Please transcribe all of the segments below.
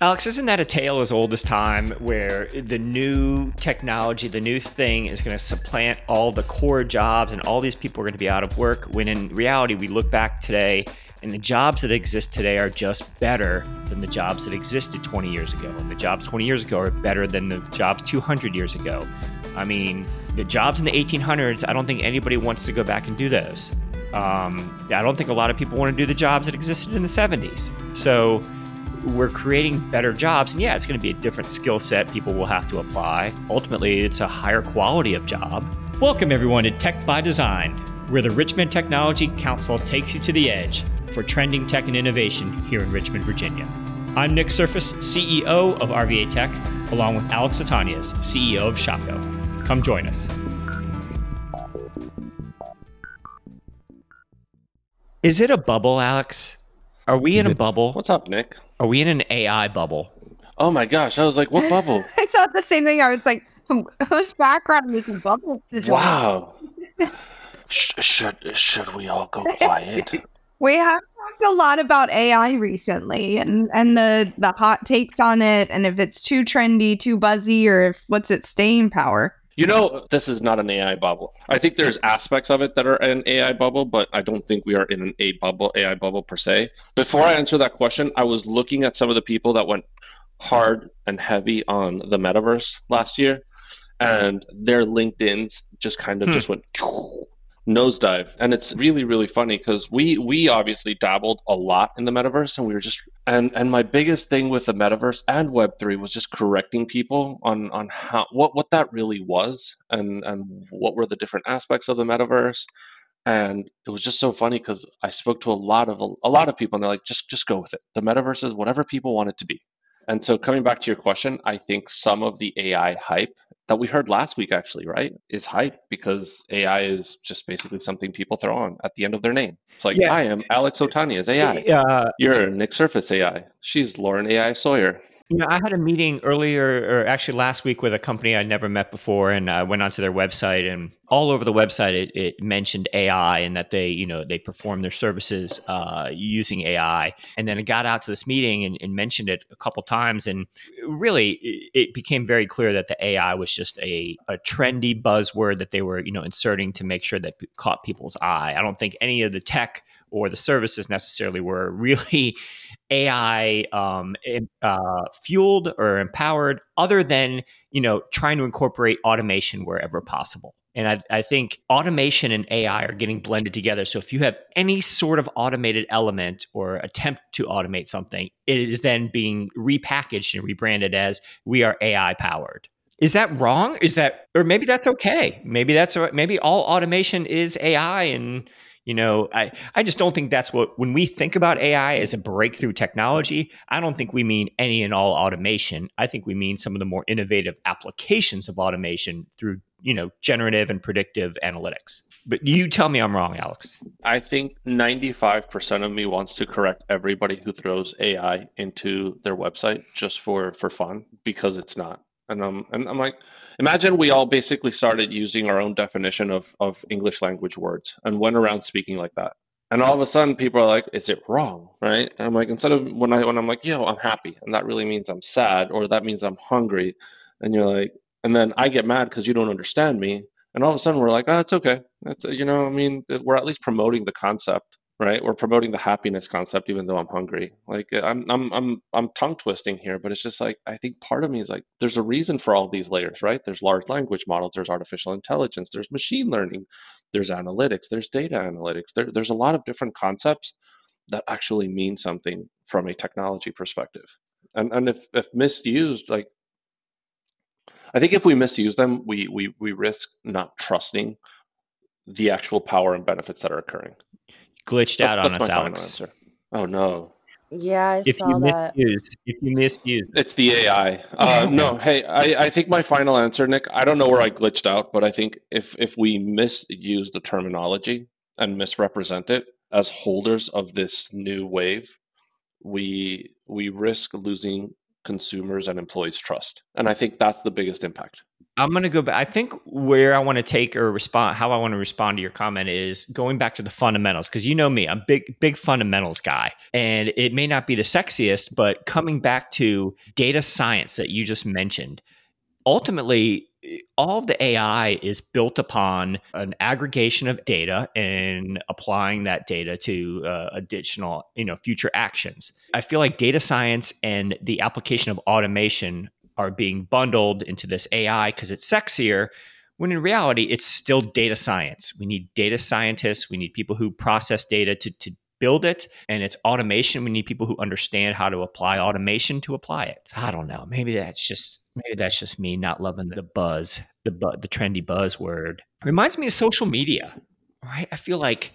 Alex, isn't that a tale as old as time where the new technology, the new thing is going to supplant all the core jobs and all these people are going to be out of work? When in reality, we look back today and the jobs that exist today are just better than the jobs that existed 20 years ago. And the jobs 20 years ago are better than the jobs 200 years ago. I mean, the jobs in the 1800s, I don't think anybody wants to go back and do those. Um, I don't think a lot of people want to do the jobs that existed in the 70s. So we're creating better jobs. And yeah, it's going to be a different skill set people will have to apply. Ultimately, it's a higher quality of job. Welcome, everyone, to Tech by Design, where the Richmond Technology Council takes you to the edge for trending tech and innovation here in Richmond, Virginia. I'm Nick Serfass, CEO of RVA Tech, along with Alex Satanias, CEO of Shockoe. Come join us. Is it a bubble, Alex? Are we in a bubble? What's up, Nick? Are we in an AI bubble? Oh my gosh, I was like, what bubble? I thought the same thing. I was like, whose background is bubble? wow. Sh- should should we all go quiet? We have talked a lot about AI recently and, and the, the hot takes on it and if it's too trendy, too buzzy, or if what's its staying power. You know, this is not an AI bubble. I think there's aspects of it that are an AI bubble, but I don't think we are in an A bubble, AI bubble per se. Before I answer that question, I was looking at some of the people that went hard and heavy on the metaverse last year, and their LinkedIn's just kind of hmm. just went nosedive. And it's really really funny because we we obviously dabbled a lot in the metaverse and we were just and and my biggest thing with the metaverse and web3 was just correcting people on on how what what that really was and and what were the different aspects of the metaverse. And it was just so funny because i spoke to a lot of a, a lot of people and they're like just just go with it. The metaverse is whatever people want it to be and so, coming back to your question, I think some of the AI hype that we heard last week, actually, right, is hype because AI is just basically something people throw on at the end of their name. It's like, yeah. I am Alex Otania's AI. Uh, You're Nick Serfass AI. She's Lauren AI Sawyer. You know, I had a meeting earlier, or actually last week, with a company I'd never met before, and I went onto their website, and all over the website it, it mentioned AI and that they, you know, they perform their services uh, using AI. And then it got out to this meeting and, and mentioned it a couple times, and really it became very clear that the AI was just a, a trendy buzzword that they were, you know, inserting to make sure that caught people's eye. I don't think any of the tech or the services necessarily were really AI um, uh, fueled or empowered, other than you know trying to incorporate automation wherever possible. And I, I, think automation and AI are getting blended together. So if you have any sort of automated element or attempt to automate something, it is then being repackaged and rebranded as we are AI powered. Is that wrong? Is that, or maybe that's okay? Maybe that's maybe all automation is AI and you know, I, I just don't think that's what, when we think about AI as a breakthrough technology, I don't think we mean any and all automation. I think we mean some of the more innovative applications of automation through, you know, generative and predictive analytics. But you tell me I'm wrong, Alex. I think 95% of me wants to correct everybody who throws AI into their website just for, for fun because it's not. And um, and I'm like, imagine we all basically started using our own definition of of English language words and went around speaking like that. And all of a sudden, people are like, "Is it wrong?" Right? I'm like, instead of when I when I'm like, "Yo, I'm happy," and that really means I'm sad, or that means I'm hungry, and you're like, and then I get mad because you don't understand me, and all of a sudden we're like, "Oh, it's okay." That's you know, I mean, we're at least promoting the concept right? We're promoting the happiness concept, even though I'm hungry. Like uh, I'm, I'm, I'm, I'm tongue twisting here, but it's just like I think part of me is like, there's a reason for all these layers, right? There's large language models, there's artificial intelligence, there's machine learning, there's analytics, there's data analytics. There, there's a lot of different concepts that actually mean something from a technology perspective. And and if if misused, like I think if we misuse them, we we we risk not trusting the actual power and benefits that are occurring glitched that's, out on us, Alex. Answer. Oh no. Yeah, I if saw you that. Misuse, if you misuse, it's the AI. Uh, no, hey, I, I think my final answer, Nick. I don't know where I glitched out, but I think if if we misuse the terminology and misrepresent it as holders of this new wave, we we risk losing consumers and employees' trust, and I think that's the biggest impact I'm going to go back. I think where I want to take or respond, how I want to respond to your comment is going back to the fundamentals. Cause you know me, I'm big, big fundamentals guy. And it may not be the sexiest, but coming back to data science that you just mentioned, ultimately, all of the AI is built upon an aggregation of data and applying that data to uh, additional, you know, future actions. I feel like data science and the application of automation are being bundled into this AI because it's sexier. When in reality, it's still data science. We need data scientists. We need people who process data to, to build it. And it's automation. We need people who understand how to apply automation to apply it. I don't know. Maybe that's just maybe that's just me not loving the buzz, the bu- the trendy buzzword. It reminds me of social media, right? I feel like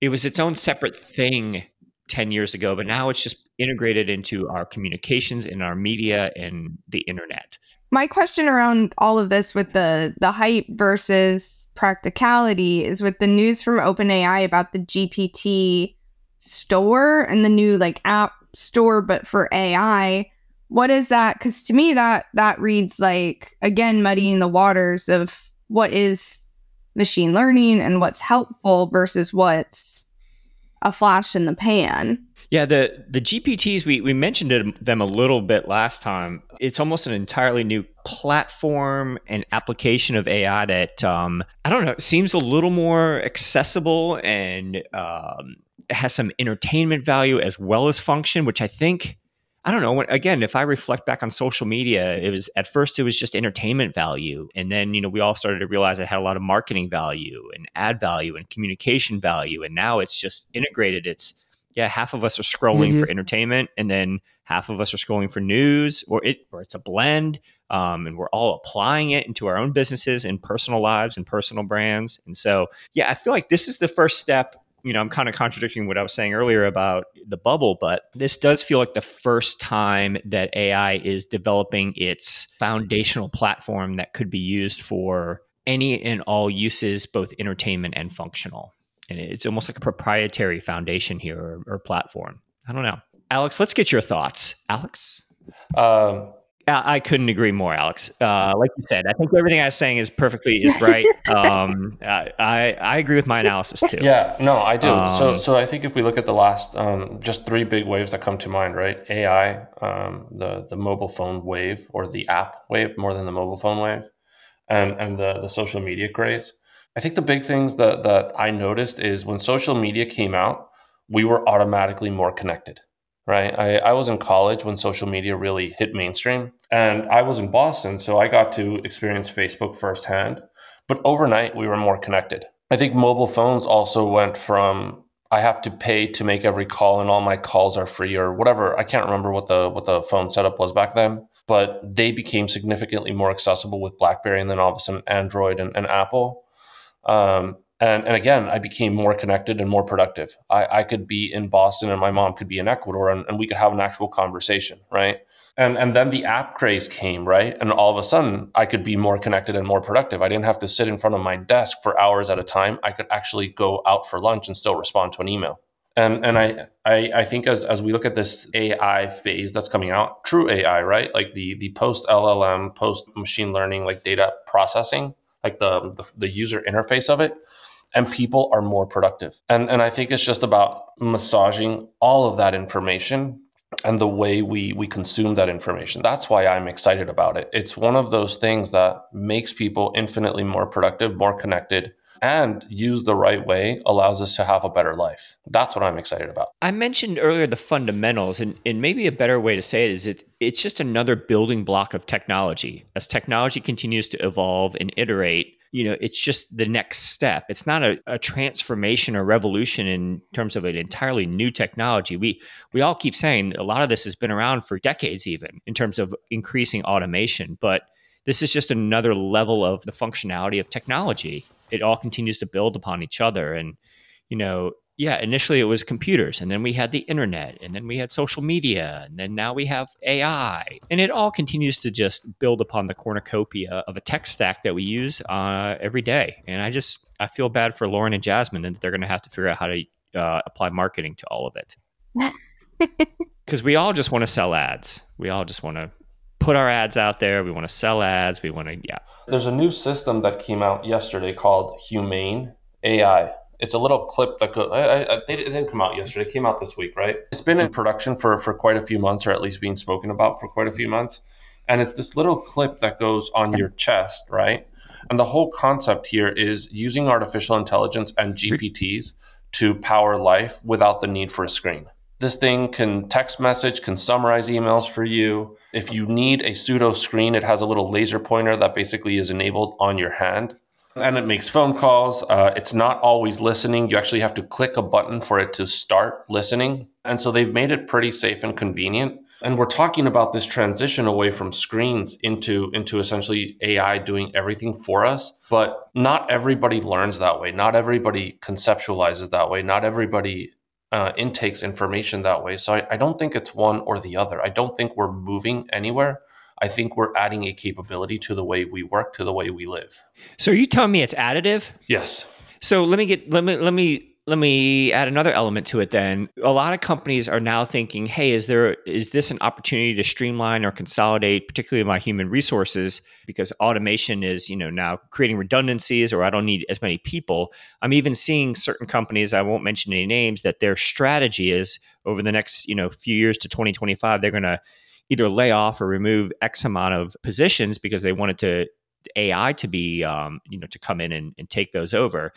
it was its own separate thing 10 years ago, but now it's just integrated into our communications and our media and the internet. My question around all of this with the the hype versus practicality is with the news from OpenAI about the GPT store and the new like app store but for AI what is that? Because to me that that reads like again muddying the waters of what is machine learning and what's helpful versus what's a flash in the pan. Yeah the the gpts we, we mentioned them a little bit last time. It's almost an entirely new platform and application of ai that um, i don't know It seems a little more accessible and um, has some entertainment value as well as function which i think I don't know. Again, if I reflect back on social media, it was at first it was just entertainment value, and then you know we all started to realize it had a lot of marketing value and ad value and communication value, and now it's just integrated. It's yeah, half of us are scrolling mm-hmm. for entertainment, and then half of us are scrolling for news, or it or it's a blend, um, and we're all applying it into our own businesses and personal lives and personal brands. And so, yeah, I feel like this is the first step you know, I'm kind of contradicting what I was saying earlier about the bubble, but this does feel like the first time that AI is developing its foundational platform that could be used for any and all uses, both entertainment and functional. And it's almost like a proprietary foundation here or, or platform. I don't know. Alex, let's get your thoughts. Alex? Um, I couldn't agree more, Alex. Uh, like you said, I think everything I was saying is perfectly is right. um, I I agree with my analysis too. Yeah, no, I do. Um, so so I think if we look at the last um, just three big waves that come to mind, right? AI, um, the the mobile phone wave or the app wave more than the mobile phone wave, and and the the social media craze. I think the big things that that I noticed is when social media came out, we were automatically more connected right? I, I was in college when social media really hit mainstream, and I was in Boston, so I got to experience Facebook firsthand. But overnight, we were more connected. I think mobile phones also went from I have to pay to make every call, and all my calls are free, or whatever. I can't remember what the what the phone setup was back then, but they became significantly more accessible with BlackBerry, and then all of a sudden Android and, and Apple. Um, and, and again, I became more connected and more productive. I, I could be in Boston and my mom could be in Ecuador and, and we could have an actual conversation, right? And, and then the app craze came, right? And all of a sudden, I could be more connected and more productive. I didn't have to sit in front of my desk for hours at a time. I could actually go out for lunch and still respond to an email. And and I, I I think as as we look at this AI phase that's coming out, true AI, right? Like the the post LLM, post machine learning, like data processing, like the, the the user interface of it and people are more productive. And, and I think it's just about massaging all of that information and the way we, we consume that information. That's why I'm excited about it. It's one of those things that makes people infinitely more productive, more connected, and used the right way allows us to have a better life. That's what I'm excited about. I mentioned earlier the fundamentals, and, and maybe a better way to say it is it, it's just another building block of technology. As technology continues to evolve and iterate, you know it's just the next step. It's not a, a, transformation or revolution in terms of an entirely new technology. We we all keep saying a lot of this has been around for decades even in terms of increasing automation but this is just another level of the functionality of technology. It all continues to build upon each other and you know yeah, initially it was computers, and then we had the internet, and then we had social media, and then now we have AI. And it all continues to just build upon the cornucopia of a tech stack that we use uh, every day. And I just, I feel bad for Lauren and Jasmine that they're going to have to figure out how to uh, apply marketing to all of it. Because we all just want to sell ads. We all just want to put our ads out there. We want to sell ads. We want to, yeah. There's a new system that came out yesterday called Humane AI. It's a little clip that goes. I, I, it didn't come out yesterday. It came out this week, right? It's been in production for for quite a few months, or at least being spoken about for quite a few months. And it's this little clip that goes on your chest, right? And the whole concept here is using artificial intelligence and GPTs to power life without the need for a screen. This thing can text message, can summarize emails for you. If you need a pseudo screen, it has a little laser pointer that basically is enabled on your hand. And it makes phone calls. Uh, it's not always listening. You actually have to click a button for it to start listening. And so they've made it pretty safe and convenient. And we're talking about this transition away from screens into into essentially AI doing everything for us. But not everybody learns that way. Not everybody conceptualizes that way. Not everybody uh, intakes information that way. So I, I don't think it's one or the other. I don't think we're moving anywhere I think we're adding a capability to the way we work to the way we live. So are you telling me it's additive? Yes. So let me get let me let me let me add another element to it then. A lot of companies are now thinking hey is there is this an opportunity to streamline or consolidate particularly my human resources? Because automation is you know now creating redundancies or i don't need as many people. I'm even seeing certain companies i won't mention any names that their strategy is over the next you know few years to 2025 they're going to either lay off or remove x amount of positions because they wanted to ai to be um, you know to come in and, and take those over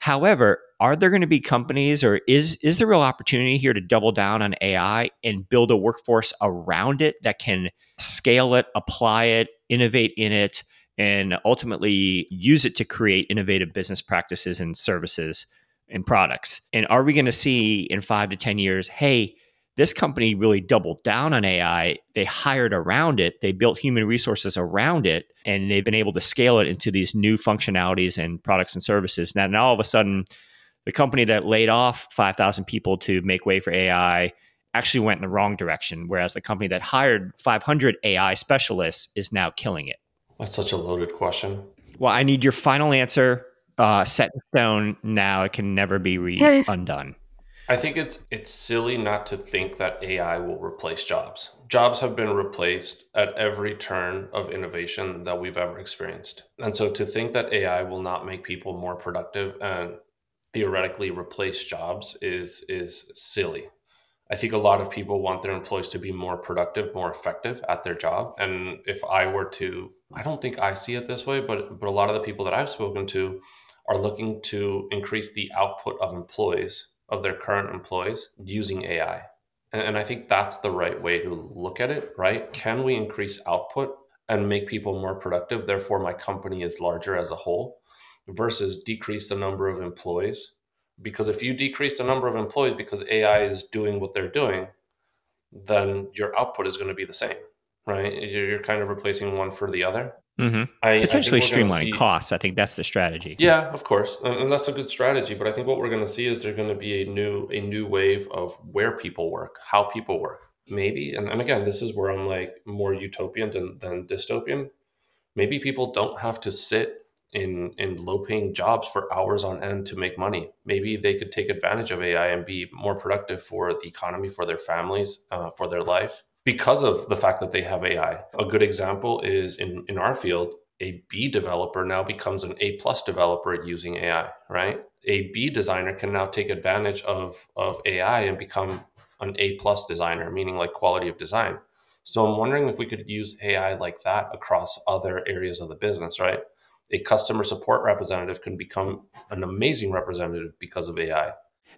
However, are there going to be companies or is is the real opportunity here to double down on AI and build a workforce around it that can scale it, apply it, innovate in it, and ultimately use it to create innovative business practices and services and products? And are we going to see in five to 10 years, hey, this company really doubled down on AI. They hired around it, they built human resources around it, and they've been able to scale it into these new functionalities and products and services. Now, now all of a sudden, the company that laid off 5,000 people to make way for AI actually went in the wrong direction, whereas the company that hired 500 AI specialists is now killing it. That's such a loaded question. Well, I need your final answer uh, set in stone now. It can never be re- undone. I think it's it's silly not to think that AI will replace jobs. Jobs have been replaced at every turn of innovation that we've ever experienced. And so to think that AI will not make people more productive and theoretically replace jobs is is silly. I think a lot of people want their employees to be more productive, more effective at their job. And if I were to I don't think I see it this way, but but a lot of the people that I've spoken to are looking to increase the output of employees of their current employees using AI. And, I think that's the right way to look at it, right? Can we increase output and make people more productive? Therefore, my company is larger as a whole versus decrease the number of employees. Because if you decrease the number of employees because AI is doing what they're doing, then your output is going to be the same, right? You're kind of replacing one for the other. Mm-hmm. I, Potentially I streamlining see, costs. I think that's the strategy. Yeah, of course, and, and that's a good strategy. But I think what we're going to see is there's going to be a new a new wave of where people work, how people work, maybe. And, and again, this is where I'm like more utopian than, than dystopian. Maybe people don't have to sit in in low paying jobs for hours on end to make money. Maybe they could take advantage of AI and be more productive for the economy, for their families, uh, for their life because of the fact that they have AI. A good example is in, in our field, a B developer now becomes an A plus developer using AI, right? A B designer can now take advantage of, of AI and become an A plus designer, meaning like quality of design. So I'm wondering if we could use AI like that across other areas of the business, right? A customer support representative can become an amazing representative because of AI.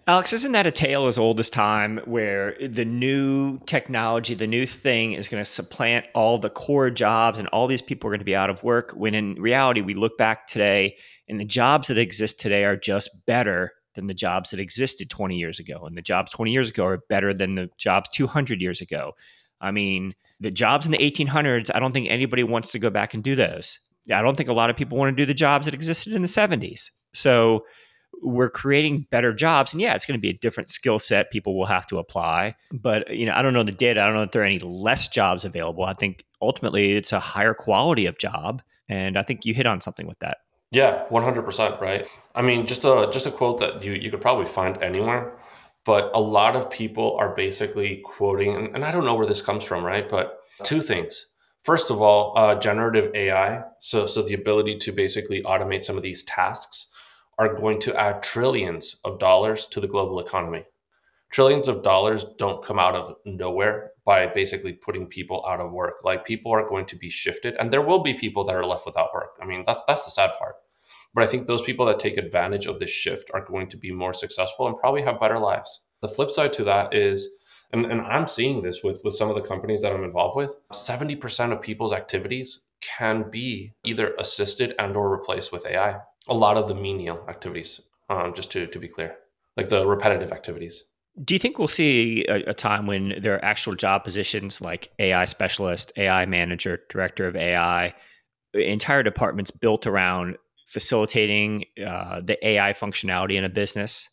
Alex, isn't that a tale as old as time where the new technology, the new thing is going to supplant all the core jobs and all these people are going to be out of work? When in reality, we look back today and the jobs that exist today are just better than the jobs that existed 20 years ago. And the jobs 20 years ago are better than the jobs 200 years ago. I mean, the jobs in the 1800s, I don't think anybody wants to go back and do those. I don't think a lot of people want to do the jobs that existed in the 70s. So, we're creating better jobs and yeah it's going to be a different skill set people will have to apply. But you know i don't know the data. I don't know if there are any less jobs available. I think ultimately it's a higher quality of job and i think you hit on something with that. Yeah 100% right? I mean just a just a quote that you you could probably find anywhere but a lot of people are basically quoting and, and i don't know where this comes from right? But two things. First of all, uh, generative AI, so so the ability to basically automate some of these tasks, are going to add trillions of dollars to the global economy. Trillions of dollars don't come out of nowhere by basically putting people out of work. Like people are going to be shifted, and there will be people that are left without work. I mean, that's that's the sad part. But I think those people that take advantage of this shift are going to be more successful and probably have better lives. The flip side to that is and, and I'm seeing this with, with some of the companies that I'm involved with, 70% of people's activities can be either assisted and or replaced with AI. A lot of the menial activities, um, just to, to be clear, like the repetitive activities. Do you think we'll see a, a, time when there are actual job positions like AI specialist, AI manager, director of AI, entire departments built around facilitating uh, the AI functionality in a business?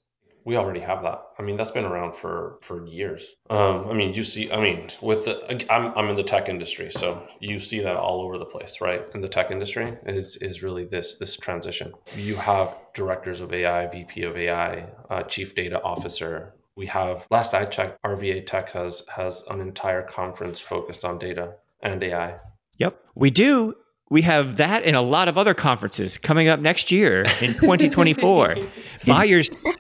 We already have that. I mean, that's been around for for years. Um, I mean, you see, I mean, with the, I'm I'm in the tech industry, so you see that all over the place, right? In the tech industry is is really this this transition. You have directors of AI, VP of AI, uh, chief data officer. We have last I checked, RVA Tech has has an entire conference focused on data and AI. Yep, we do. We have that and a lot of other conferences coming up next year in 2024. Buy your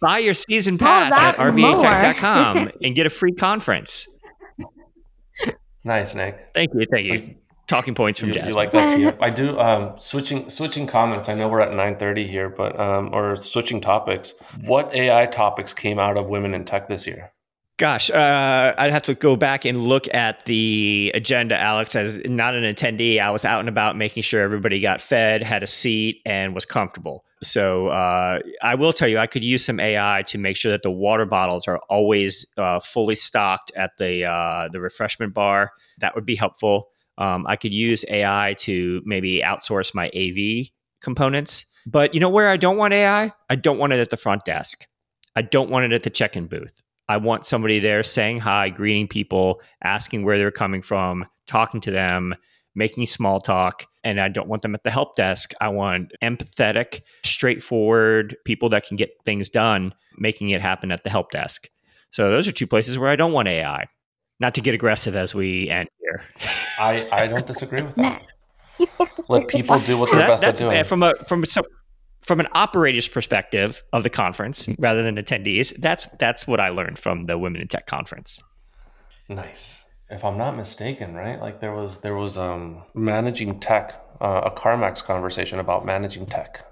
buy your season pass at rvatech.com and get a free conference. Nice, Nick. Thank you. Thank you. Talking points from you, Jasmine. You like that too? I do. Um, switching switching comments. I know we're at nine thirty here, but um, or switching topics. What AI topics came out of Women in Tech this year? Gosh, uh, I'd have to go back and look at the agenda, Alex. As not an attendee, I was out and about making sure everybody got fed, had a seat, and was comfortable. So uh, I will tell you, I could use some AI to make sure that the water bottles are always uh, fully stocked at the uh, the refreshment bar. That would be helpful. Um, I could use AI to maybe outsource my AV components. But you know where I don't want AI? I don't want it at the front desk. I don't want it at the check-in booth. I want somebody there saying hi, greeting people, asking where they're coming from, talking to them, making small talk. And I don't want them at the help desk. I want empathetic, straightforward people that can get things done, making it happen at the help desk. So those are two places where I don't want AI. Not to get aggressive as we end here. I, I don't disagree with that. Let people do what so they're that, best at doing. From a from so from an operator's perspective of the conference rather than attendees, that's that's what I learned from the Women in Tech conference. Nice. If I'm not mistaken, right? Like there was there was um managing tech, uh, a CarMax conversation about managing tech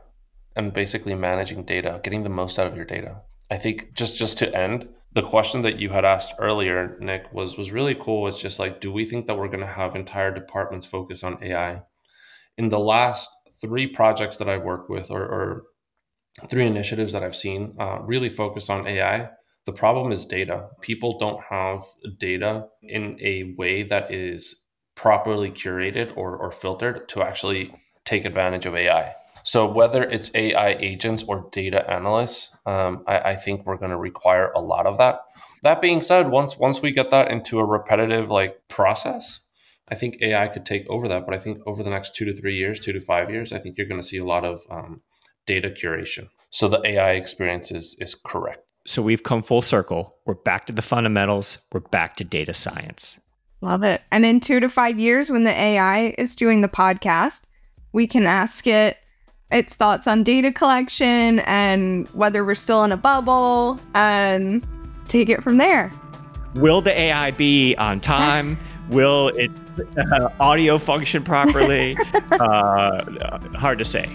and basically managing data, getting the most out of your data. I think just just to end, the question that you had asked earlier, Nick, was was really cool. It's just like, do we think that we're going to have entire departments focus on AI? In the last three projects that I've worked with or, or three initiatives that I've seen uh, really focus on AI. The problem is data. People don't have data in a way that is properly curated or, or filtered to actually take advantage of AI. So whether it's AI agents or data analysts, um, I, I think we're going to require a lot of that. That being said, once once we get that into a repetitive like process, I think AI could take over that, but I think over the next two to three years, two to five years, I think you're going to see a lot of um, data curation. So the AI experience is is correct. So we've come full circle. We're back to the fundamentals. We're back to data science. Love it. And in two to five years, when the AI is doing the podcast, we can ask it its thoughts on data collection and whether we're still in a bubble and take it from there. Will the AI be on time? Will its uh, audio function properly? uh, hard to say.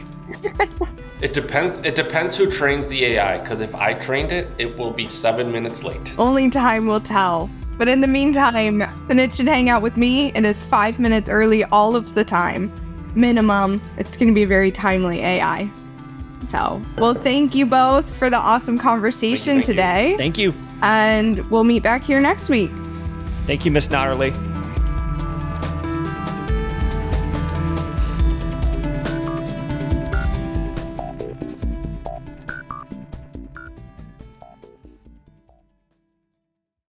It depends. It depends who trains the AI. Because if I trained it, it will be seven minutes late. Only time will tell. But in the meantime, then it should hang out with me. It is five minutes early all of the time, minimum. It's going to be very timely AI. So, well, thank you both for the awesome conversation thank you, thank today. You. Thank you. And we'll meet back here next week. Thank you, Miss Notterly.